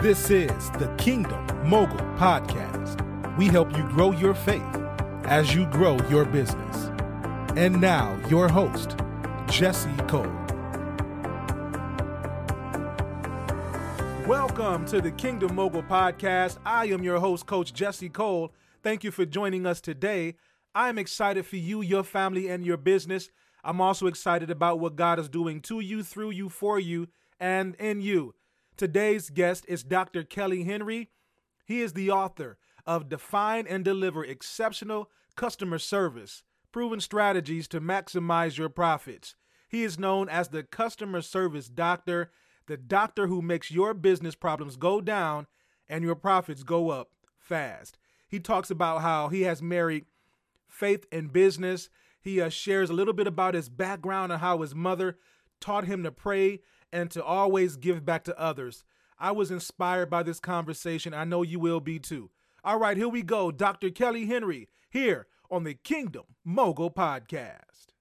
This is the Kingdom Mogul Podcast. We help you grow your faith as you grow your business. And now, your host, Jesse Cole. Welcome to the Kingdom Mogul Podcast. I am your host, Coach Jesse Cole. Thank you for joining us today. I am excited for you, your family, and your business. I'm also excited about what God is doing to you, through you, for you, and in you. Today's guest is Dr. Kelly Henry. He is the author of Define and Deliver Exceptional Customer Service Proven Strategies to Maximize Your Profits. He is known as the Customer Service Doctor, the doctor who makes your business problems go down and your profits go up fast. He talks about how he has married faith and business. He uh, shares a little bit about his background and how his mother taught him to pray and to always give back to others. I was inspired by this conversation. I know you will be too. All right, here we go. Dr. Kelly Henry here on the Kingdom Mogul Podcast.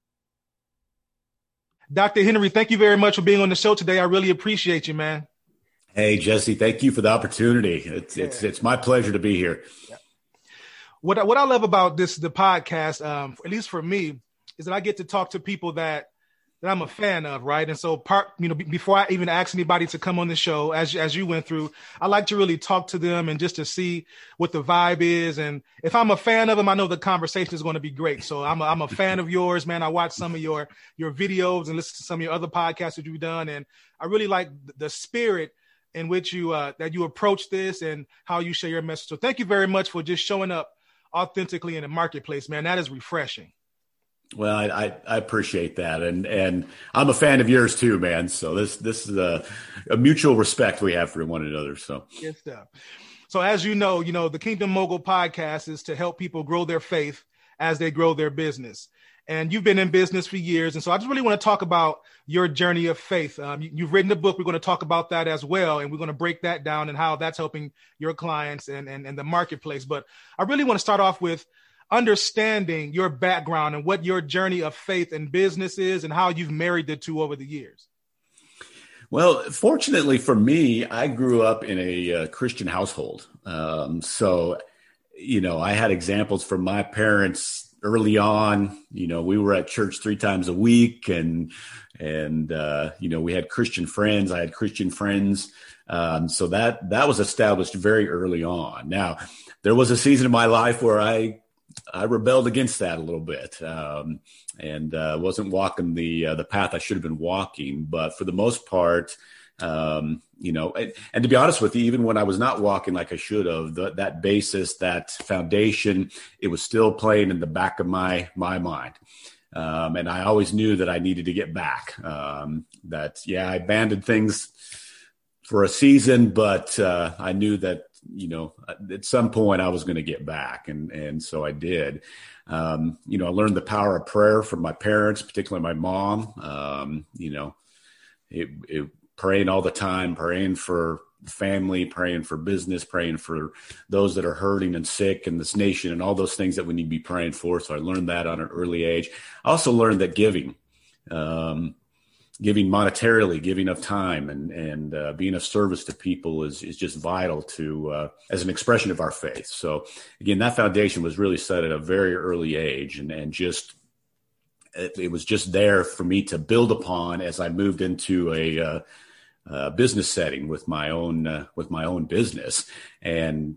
Dr. Henry, thank you very much for being on the show today. I really appreciate you, man. Hey, Jesse, thank you for the opportunity. It's yeah. it's it's my pleasure to be here. Yeah. What I, what I love about this the podcast, um, at least for me, is that I get to talk to people that that I'm a fan of, right? And so part, you know, b- before I even ask anybody to come on the show, as as you went through, I like to really talk to them and just to see what the vibe is. And if I'm a fan of them, I know the conversation is going to be great. So I'm a, I'm a fan of yours, man. I watch some of your your videos and listen to some of your other podcasts that you've done, and I really like the spirit in which you uh, that you approach this and how you share your message. So thank you very much for just showing up authentically in the marketplace, man. That is refreshing. Well, I, I, I, appreciate that, and and I'm a fan of yours too, man. So this this is a, a mutual respect we have for one another. So good stuff. So as you know, you know the Kingdom Mogul podcast is to help people grow their faith as they grow their business. And you've been in business for years, and so I just really want to talk about your journey of faith. Um, you, have written a book. We're going to talk about that as well, and we're going to break that down and how that's helping your clients and and, and the marketplace. But I really want to start off with understanding your background and what your journey of faith and business is and how you've married the two over the years. Well, fortunately for me, I grew up in a uh, Christian household. Um, so, you know, I had examples from my parents early on. You know, we were at church three times a week, and and uh, you know, we had Christian friends. I had Christian friends. Um, so that that was established very early on. Now, there was a season in my life where I I rebelled against that a little bit um, and uh, wasn't walking the uh, the path I should have been walking. But for the most part, um, you know, and, and, to be honest with you, even when I was not walking like I should have, the, that basis, that foundation, it was still playing in the back of my my mind. Um, and I always knew that I needed to get back. Um, that yeah, I abandoned things for a season, but uh, I knew that you know, at some point I was going to get back. And, and so I did. Um, you know, I learned the power of prayer from my parents, particularly my mom. Um, you know, it, it, praying all the time, praying for family, praying for business, praying for those that are hurting and sick in this nation and all those things that we need to be praying for. So I learned that on an early age. I also learned that giving, um, giving monetarily, giving of time, and and uh, being of service to people is is just vital to uh, as an expression of our faith. So again, that foundation was really set at a very early age, and and just it, was just there for me to build upon as I moved into a. Uh, uh, business setting with my own uh, with my own business and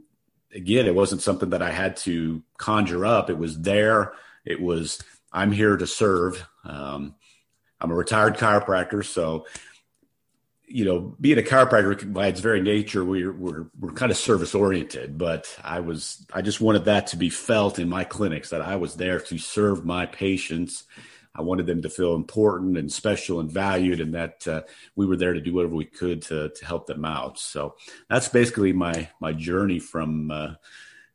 again it wasn't something that i had to conjure up it was there it was i'm here to serve um, I'm a retired chiropractor, so you know, being a chiropractor by its very nature, we're we're we're kind of service oriented. But I was I just wanted that to be felt in my clinics that I was there to serve my patients. I wanted them to feel important and special and valued, and that uh, we were there to do whatever we could to to help them out. So that's basically my my journey from. Uh,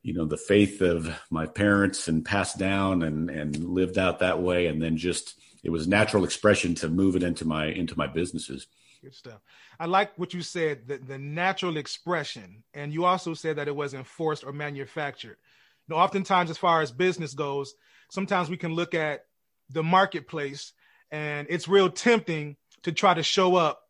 you know the faith of my parents and passed down and and lived out that way and then just it was natural expression to move it into my into my businesses. Good stuff. I like what you said, the, the natural expression. And you also said that it wasn't forced or manufactured. You know, oftentimes as far as business goes, sometimes we can look at the marketplace and it's real tempting to try to show up,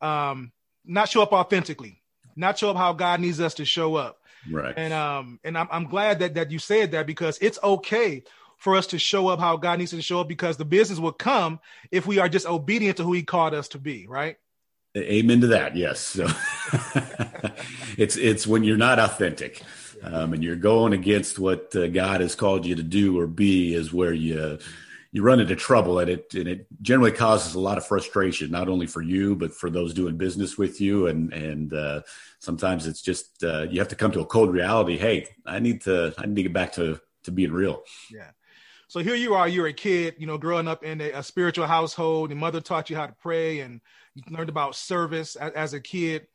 um, not show up authentically. not show up how God needs us to show up. Right. And um and I'm I'm glad that that you said that because it's okay for us to show up how God needs to show up because the business will come if we are just obedient to who He called us to be, right? Amen to that. Yes. So it's it's when you're not authentic, um, and you're going against what uh, God has called you to do or be is where you you run into trouble, and it and it generally causes a lot of frustration, not only for you but for those doing business with you, and and uh, sometimes it's just uh, you have to come to a cold reality. Hey, I need to I need to get back to to being real. Yeah. So here you are, you're a kid, you know, growing up in a, a spiritual household. Your mother taught you how to pray, and you learned about service as, as a kid.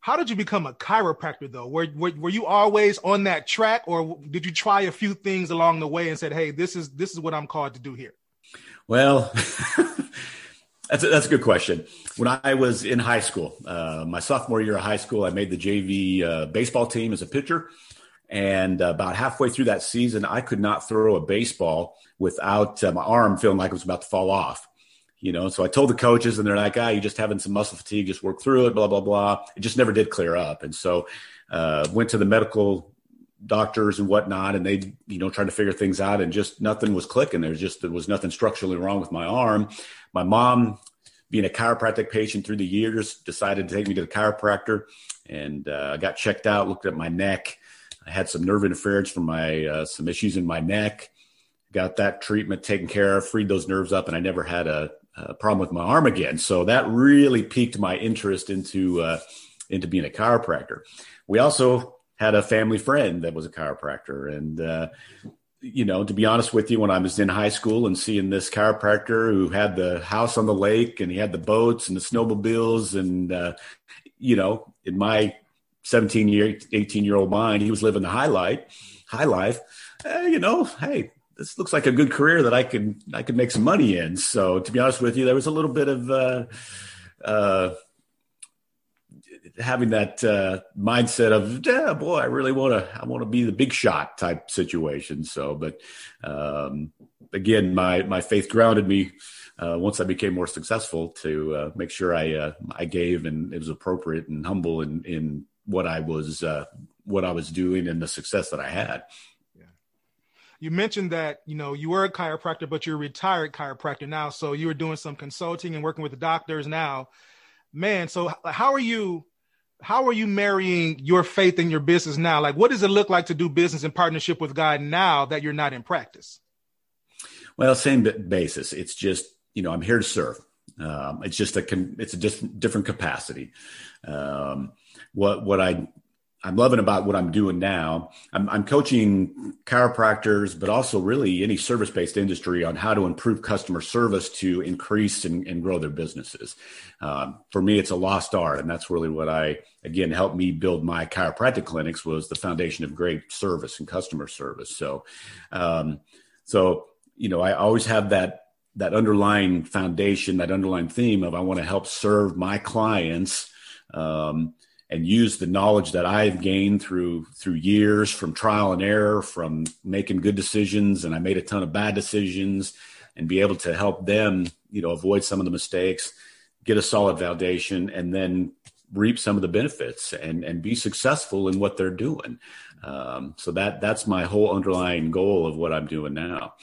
How did you become a chiropractor, though? Were, were were you always on that track, or did you try a few things along the way and said, "Hey, this is this is what I'm called to do here"? Well, that's a, that's a good question. When I was in high school, uh, my sophomore year of high school, I made the JV uh, baseball team as a pitcher. And uh, about halfway through that season, I could not throw a baseball without uh, my arm feeling like it was about to fall off. You know, so I told the coaches, and they're like, "Ah, you're just having some muscle fatigue. Just work through it." Blah blah blah. It just never did clear up, and so uh, went to the medical doctors and whatnot, and they, you know, tried to figure things out, and just nothing was clicking. There was just there was nothing structurally wrong with my arm. My mom, being a chiropractic patient through the years, decided to take me to the chiropractor, and uh, I got checked out, looked at my neck I had some nerve interference from my uh, some issues in my neck. Got that treatment taken care of, freed those nerves up, and I never had a, a problem with my arm again. So that really piqued my interest into uh, into being a chiropractor. We also had a family friend that was a chiropractor, and uh, you know, to be honest with you, when I was in high school and seeing this chiropractor who had the house on the lake and he had the boats and the snowmobiles, and uh, you know, in my 17 year, 18 year old mind. He was living the highlight, high life. Eh, you know, hey, this looks like a good career that I could I could make some money in. So to be honest with you, there was a little bit of uh, uh, having that uh, mindset of yeah, boy, I really want to I want to be the big shot type situation. So, but um, again, my my faith grounded me. Uh, once I became more successful, to uh, make sure I uh, I gave and it was appropriate and humble in in what I was uh, what I was doing and the success that I had. Yeah. You mentioned that you know you were a chiropractor, but you're a retired chiropractor now. So you were doing some consulting and working with the doctors now. Man, so how are you? How are you marrying your faith and your business now? Like, what does it look like to do business in partnership with God now that you're not in practice? Well, same basis. It's just you know I'm here to serve. Um, it's just a it's a just different capacity. Um, what what I I'm loving about what I'm doing now. I'm, I'm coaching chiropractors, but also really any service based industry on how to improve customer service to increase and, and grow their businesses. Um, for me, it's a lost art, and that's really what I again helped me build my chiropractic clinics was the foundation of great service and customer service. So, um, so you know, I always have that that underlying foundation, that underlying theme of I want to help serve my clients. Um, and use the knowledge that I've gained through through years from trial and error, from making good decisions, and I made a ton of bad decisions, and be able to help them, you know, avoid some of the mistakes, get a solid foundation, and then reap some of the benefits and and be successful in what they're doing. Um, so that that's my whole underlying goal of what I'm doing now.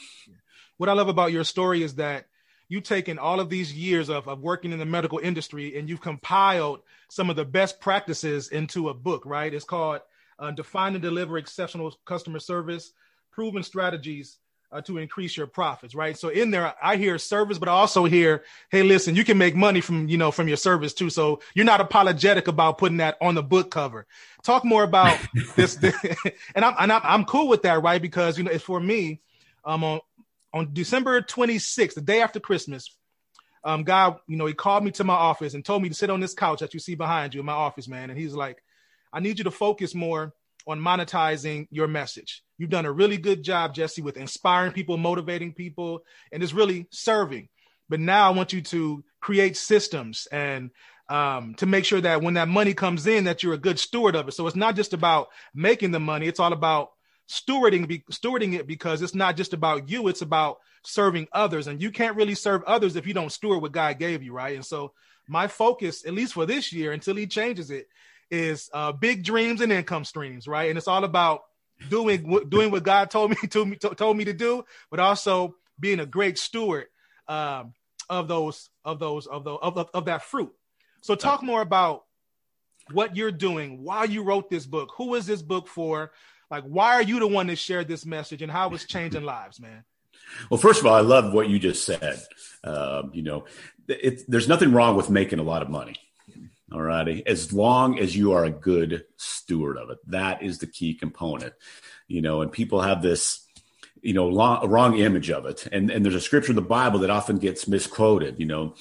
What I love about your story is that you've taken all of these years of, of working in the medical industry and you've compiled some of the best practices into a book, right? It's called uh, Define and Deliver Exceptional Customer Service Proven Strategies uh, to Increase Your Profits, right? So in there, I hear service, but I also hear, hey, listen, you can make money from, you know, from your service too. So you're not apologetic about putting that on the book cover. Talk more about this. and I'm, and I'm, I'm cool with that, right? Because, you know, it's for me, um, on, on December 26th, the day after Christmas, um, God, you know, he called me to my office and told me to sit on this couch that you see behind you in my office, man. And he's like, I need you to focus more on monetizing your message. You've done a really good job, Jesse, with inspiring people, motivating people, and it's really serving. But now I want you to create systems and um, to make sure that when that money comes in, that you're a good steward of it. So it's not just about making the money; it's all about stewarding stewarding it because it's not just about you it's about serving others and you can't really serve others if you don't steward what god gave you right and so my focus at least for this year until he changes it is uh, big dreams and income streams, right? And it's all about doing doing what God told me to told me to do, but also being a great steward um, of those of those of the of, of that fruit. So talk more about what you're doing why you wrote this book. Who is this book for? Like, why are you the one that shared this message, and how it's changing lives, man? Well, first of all, I love what you just said. Um, you know, it, there's nothing wrong with making a lot of money. All righty. As long as you are a good steward of it, that is the key component. You know, and people have this, you know, long, wrong image of it. And, and there's a scripture in the Bible that often gets misquoted. You know,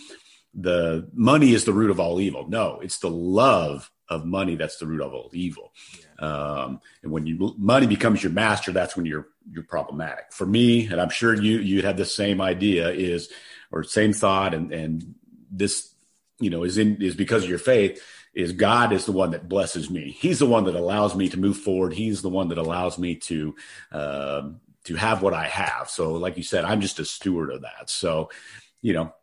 the money is the root of all evil. No, it's the love of money that's the root of all evil. Yeah. Um, and when you money becomes your master, that's when you're you're problematic. For me, and I'm sure you you'd have the same idea is or same thought, and and this you know is in is because of your faith is God is the one that blesses me. He's the one that allows me to move forward. He's the one that allows me to uh, to have what I have. So, like you said, I'm just a steward of that. So, you know,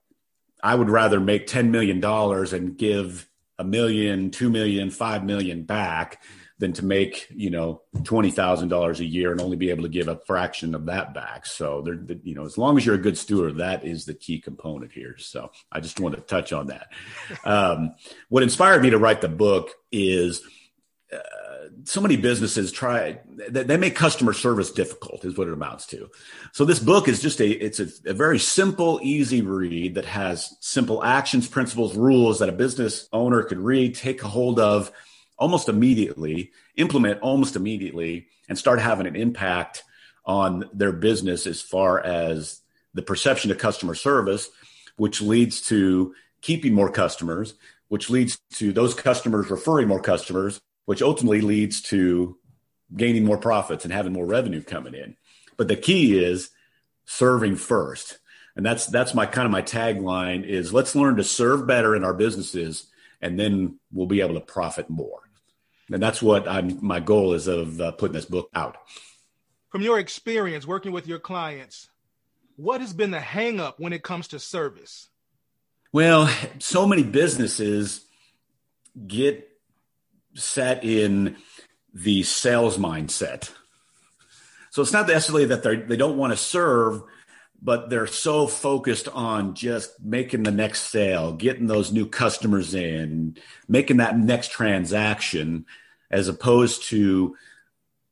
I would rather make ten million dollars and give a million, two million, five million back than to make you know twenty thousand dollars a year and only be able to give a fraction of that back. So there, you know, as long as you're a good steward, that is the key component here. So I just wanted to touch on that. Um, what inspired me to write the book is. Uh, so many businesses try they make customer service difficult is what it amounts to so this book is just a it's a, a, very simple easy read that has simple actions principles rules that a business owner could read take a hold of almost immediately, implement almost immediately, and start having an impact on their business as far as the perception of customer service, which leads to keeping more customers, which leads to those customers referring more customers, which ultimately leads to gaining more profits and having more revenue coming in. But the key is serving first. And that's that's my kind of my tagline is let's learn to serve better in our businesses and then we'll be able to profit more and that's what I'm. My goal is of uh, putting this book out. From your experience working with your clients, what has been the hangup when it comes to service? Well, so many businesses get set in the sales mindset. So it's not necessarily that they they don't want to serve, but they're so focused on just making the next sale, getting those new customers in, making that next transaction, as opposed to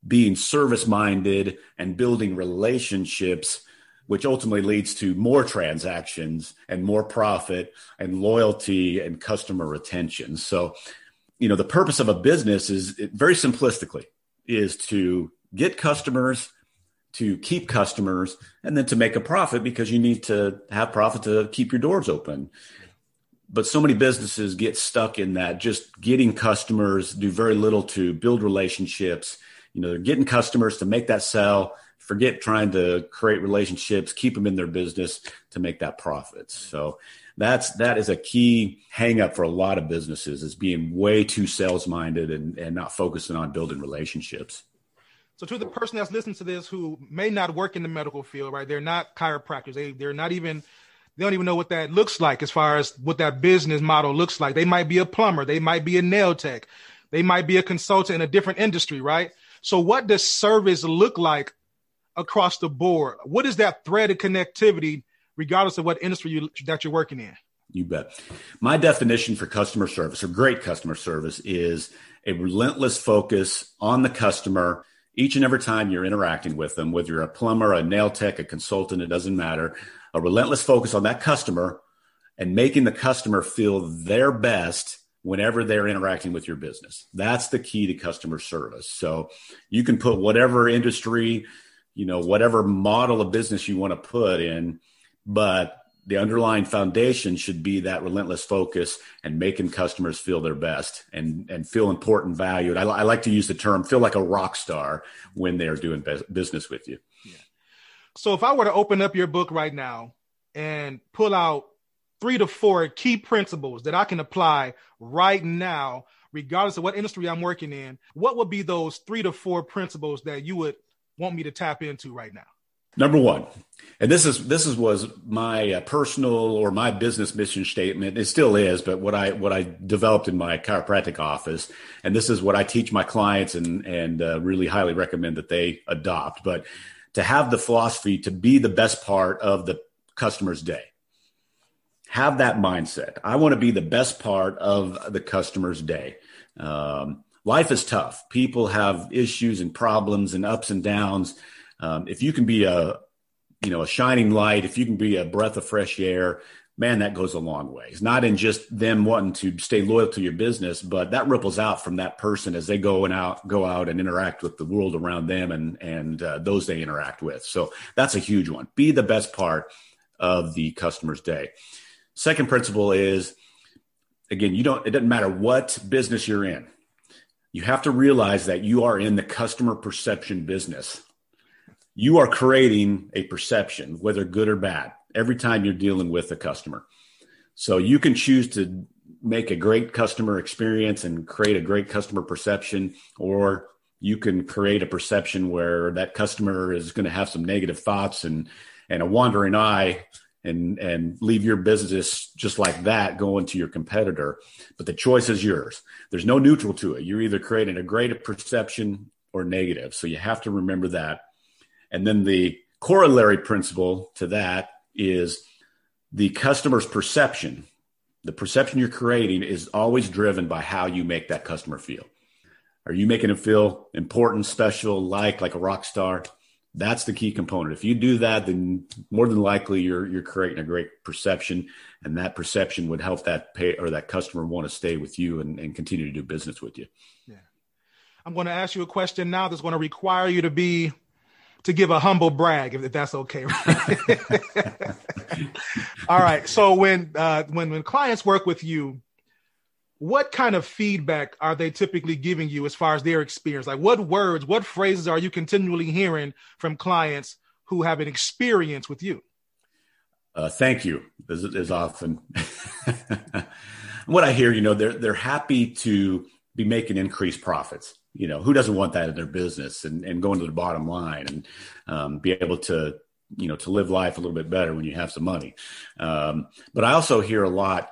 being service minded and building relationships, which ultimately leads to more transactions and more profit and loyalty and customer retention. So, you know, the purpose of a business is very simplistically is to get customers to keep customers and then to make a profit because you need to have profit to keep your doors open. But so many businesses get stuck in that just getting customers, do very little to build relationships. You know, they're getting customers to make that sell, forget trying to create relationships, keep them in their business to make that profit. So that's that is a key hangup for a lot of businesses is being way too sales minded and, and not focusing on building relationships. So to the person that's listening to this who may not work in the medical field, right? They're not chiropractors. They they're not even they don't even know what that looks like as far as what that business model looks like. They might be a plumber, they might be a nail tech, they might be a consultant in a different industry, right? So what does service look like across the board? What is that thread of connectivity, regardless of what industry you, that you're working in? You bet. My definition for customer service or great customer service is a relentless focus on the customer each and every time you're interacting with them, whether you're a plumber, a nail tech, a consultant, it doesn't matter, a relentless focus on that customer and making the customer feel their best whenever they're interacting with your business. That's the key to customer service. So you can put whatever industry, you know, whatever model of business you want to put in, but the underlying foundation should be that relentless focus and making customers feel their best and and feel important valued. I, I, like to use the term feel like a rock star when they're doing business with you. Yeah. so if i were to open up your book right now and pull out three to four key principles that i can apply right now regardless of what industry i'm working in what would be those three to four principles that you would want me to tap into right now Number one, and this is this is was my uh, personal or my business mission statement. It still is, but what I what I developed in my chiropractic office, and this is what I teach my clients, and and uh, really highly recommend that they adopt. But to have the philosophy to be the best part of the customer's day. Have that mindset. I want to be the best part of the customer's day. Um, life is tough. People have issues and problems and ups and downs. Um, if you can be a, you know, a shining light, if you can be a breath of fresh air, man, that goes a long way. It's not in just them wanting to stay loyal to your business, but that ripples out from that person as they go and out, go out and interact with the world around them and and uh, those they interact with. So that's a huge one. Be the best part of the customer's day. Second principle is, again, you don't. It doesn't matter what business you're in. You have to realize that you are in the customer perception business. You are creating a perception, whether good or bad every time you're dealing with a customer. So you can choose to make a great customer experience and create a great customer perception, or you can create a perception where that customer is going to have some negative thoughts and and a wandering eye and and leave your business just like that going to your competitor. But the choice is yours. There's no neutral to it. You're either creating a great perception or negative. So you have to remember that and then the corollary principle to that is the customer's perception. The perception you're creating is always driven by how you make that customer feel. Are you making them feel important, special, like like a rock star? That's the key component. If you do that, then more than likely you're you're creating a great perception, and that perception would help that pay or that customer want to stay with you and, and continue to do business with you. Yeah. I'm going to ask you a question now that's going to require you to be to give a humble brag, if, if that's okay. All right. So when uh, when when clients work with you, what kind of feedback are they typically giving you as far as their experience? Like what words, what phrases are you continually hearing from clients who have an experience with you? Uh, thank you is, is often what I hear. You know, they're they're happy to be making increased profits you know who doesn't want that in their business and, and going to the bottom line and um, be able to you know to live life a little bit better when you have some money. Um, but i also hear a lot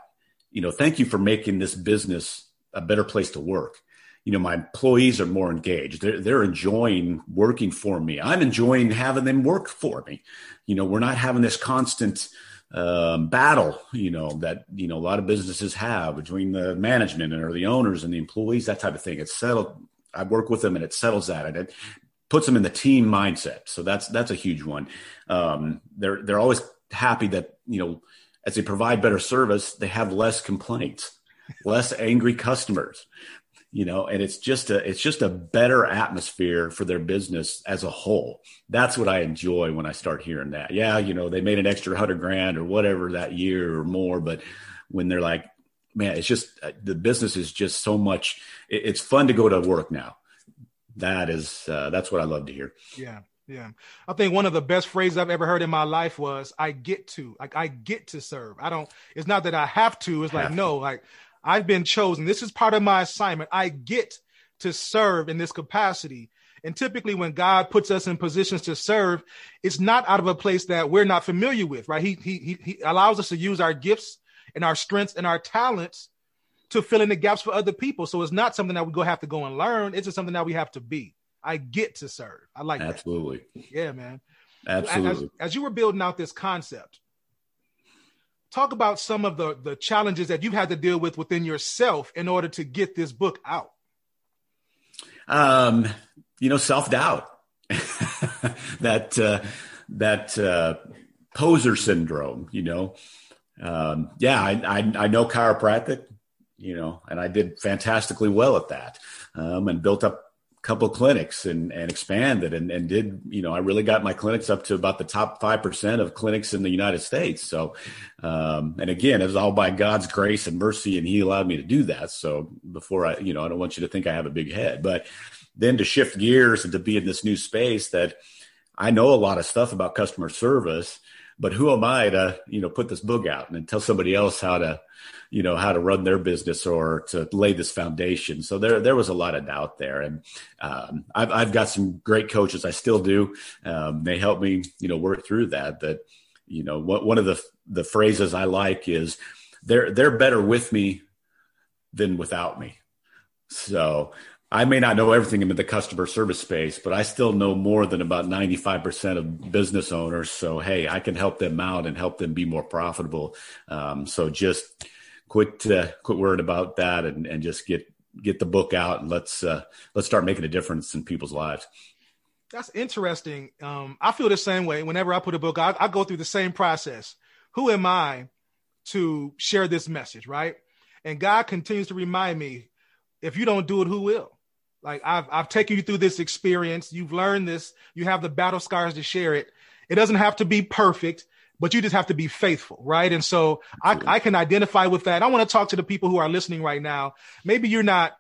you know thank you for making this business a better place to work. You know my employees are more engaged. They're, they're enjoying working for me. I'm enjoying having them work for me. You know we're not having this constant um, battle, you know, that, you know, a lot of businesses have between the management or the owners and the employees, that type of thing. It's settled I work with them and it settles that and it puts them in the team mindset. So that's that's a huge one. Um, they're they're always happy that you know as they provide better service, they have less complaints, less angry customers. You know, and it's just a it's just a better atmosphere for their business as a whole. That's what I enjoy when I start hearing that. Yeah, you know, they made an extra hundred grand or whatever that year or more, but when they're like, man, it's just uh, the business is just so much. It, it's fun to go to work now. That is uh, that's what I love to hear. Yeah, yeah. I think one of the best phrases I've ever heard in my life was "I get to." Like I get to serve. I don't. It's not that I have to. It's like have no. Like I've been chosen. This is part of my assignment. I get to serve in this capacity. And typically, when God puts us in positions to serve, it's not out of a place that we're not familiar with, right? He he he allows us to use our gifts and our strengths and our talents to fill in the gaps for other people. So it's not something that we go have to go and learn. It's just something that we have to be. I get to serve. I like that. absolutely. That. Yeah, man. Absolutely. As, as, you were building out this concept, talk about some of the the challenges that you've had to deal with within yourself in order to get this book out. Um, you know, self doubt. that uh, that uh, poser syndrome. You know, um, yeah, I, I, I, know chiropractic, you know, and I did fantastically well at that um, and built up a couple clinics and, and expanded and, and did, you know, I really got my clinics up to about the top 5% of clinics in the United States. So, um, and again, it was all by God's grace and mercy, and He allowed me to do that. So before I, you know, I don't want you to think I have a big head, but then to shift gears and to be in this new space that I know a lot of stuff about customer service but who am I to, you know, put this book out and tell somebody else how to, you know, how to run their business or to lay this foundation. So there, there was a lot of doubt there. And um, I've, I've got some great coaches. I still do. Um, they help me, you know, work through that. That, you know, what, one of the, the phrases I like is they're, they're better with me than without me. So I may not know everything in the customer service space, but I still know more than about 95% of business owners. So, hey, I can help them out and help them be more profitable. Um, so just quit, uh, quit worrying about that and, and just get, get the book out and let's, uh, let's start making a difference in people's lives. That's interesting. Um, I feel the same way. Whenever I put a book out, I go through the same process. Who am I to share this message? Right. And God continues to remind me, if you don't do it, who will? Like I've I've taken you through this experience. You've learned this. You have the battle scars to share it. It doesn't have to be perfect, but you just have to be faithful, right? And so I, I can identify with that. I want to talk to the people who are listening right now. Maybe you're not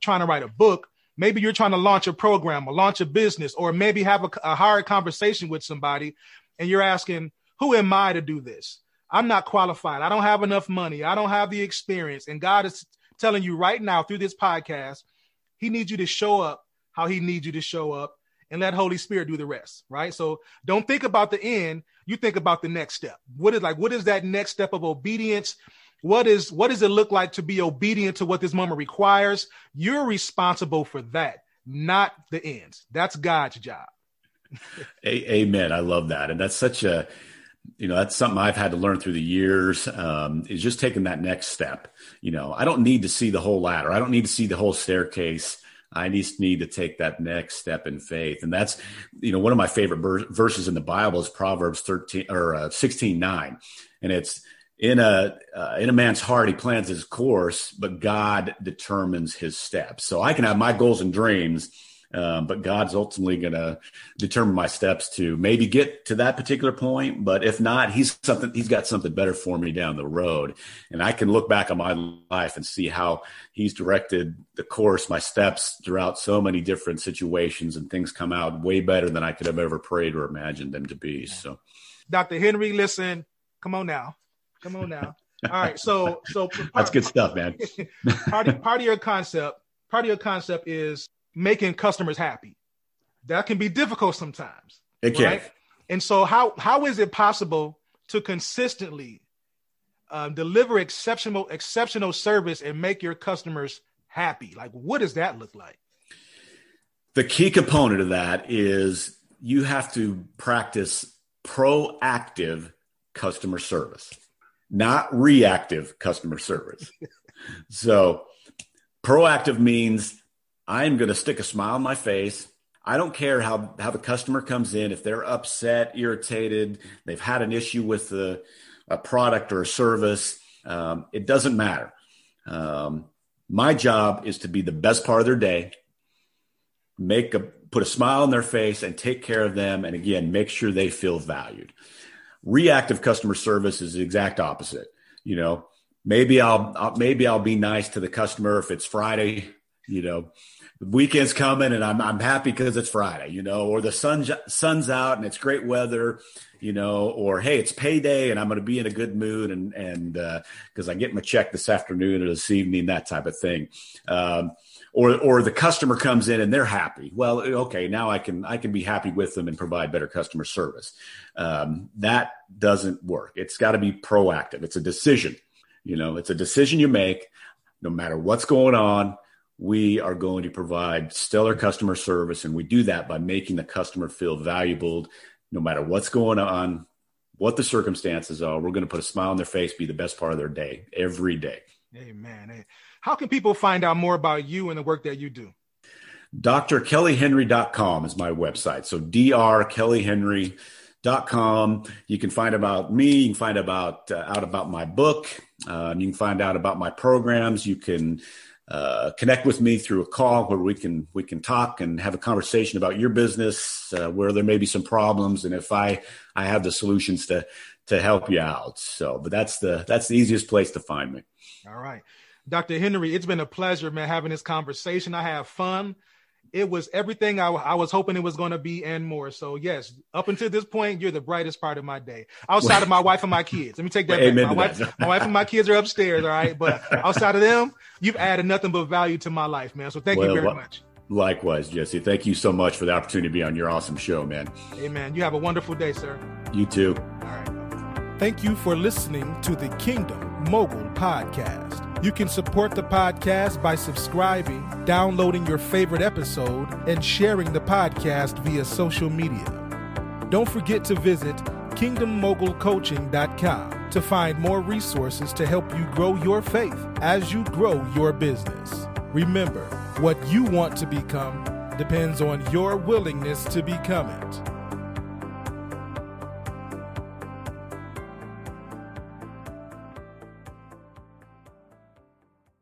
trying to write a book. Maybe you're trying to launch a program or launch a business, or maybe have a, a hard conversation with somebody, and you're asking, "Who am I to do this?" I'm not qualified. I don't have enough money. I don't have the experience. And God is telling you right now through this podcast he needs you to show up how he needs you to show up and let Holy Spirit do the rest, right? So don't think about the end, you think about the next step. What is like what is that next step of obedience? What is what does it look like to be obedient to what this moment requires? You're responsible for that, not the ends. That's God's job. Amen. I love that. And that's such a you know that's something i've had to learn through the years um, is just taking that next step. You know i don't need to see the whole ladder. I don't need to see the whole staircase. I just need to take that next step in faith. And that's you know one of my favorite ber- verses in the bible is proverbs 13 or uh, 16 9 and it's in a uh, in a man's heart he plans his course but god determines his steps. So i can have my goals and dreams um, but God's ultimately going to determine my steps to maybe get to that particular point. But if not, He's something. He's got something better for me down the road, and I can look back on my life and see how He's directed the course, my steps throughout so many different situations, and things come out way better than I could have ever prayed or imagined them to be. So, Dr. Henry, listen, come on now, come on now. All right, so so part, that's good stuff, man. part part of your concept, part of your concept is making customers happy. That can be difficult sometimes. It can. Right? And so, how how is it possible to consistently uh, deliver exceptional exceptional service and make your customers happy? Like, what does that look like? The key component of that is you have to practice proactive customer service, not reactive customer service. so, proactive means I'm going to stick a smile on my face. I don't care how, how the customer comes in, if they're upset, irritated, they've had an issue with the, a product or a service. Um, it doesn't matter. Um, my job is to be the best part of their day, make a put a smile on their face and take care of them. And again, make sure they feel valued. Reactive customer service is the exact opposite. You know, maybe I'll, I'll maybe I'll be nice to the customer if it's Friday. You know, weekend's coming and I'm I'm happy because it's Friday, you know, or the sun sun's out and it's great weather, you know, or hey, it's payday and I'm going to be in a good mood and and because uh, I get my check this afternoon or this evening, that type of thing. Um, or or the customer comes in and they're happy. Well, okay, now I can I can be happy with them and provide better customer service. Um, that doesn't work. It's got to be proactive. It's a decision. You know, it's a decision you make, no matter what's going on we are going to provide stellar customer service. And we do that by making the customer feel valuable no matter what's going on, what the circumstances are. We're going to put a smile on their face, be the best part of their day every day. Amen. Hey, how can people find out more about you and the work that you do? drkellyhenry.com is my website. So drkellyhenry.com. You can find about me. You can find about uh, out about my book. Uh, you can find out about my programs. You can uh, connect with me through a call where we can we can talk and have a conversation about your business, uh, where there may be some problems, and if I I have the solutions to to help you out. So, but that's the that's the easiest place to find me. All right, Dr. Henry, it's been a pleasure, man, having this conversation. I have fun. It was everything I, I was hoping it was going to be and more. So yes, up until this point, you're the brightest part of my day. Outside of my wife and my kids. Let me take that back. My wife, my wife and my kids are upstairs. All right. But outside of them, you've added nothing but value to my life, man. So thank well, you very much. Likewise, Jesse. Thank you so much for the opportunity to be on your awesome show, man. Amen. You have a wonderful day, sir. You too. All right. Thank you for listening to the Kingdom Mogul Podcast. You can support the podcast by subscribing, downloading your favorite episode, and sharing the podcast via social media. Don't forget to visit kingdommogulcoaching.com to find more resources to help you grow your faith as you grow your business. Remember, what you want to become depends on your willingness to become it.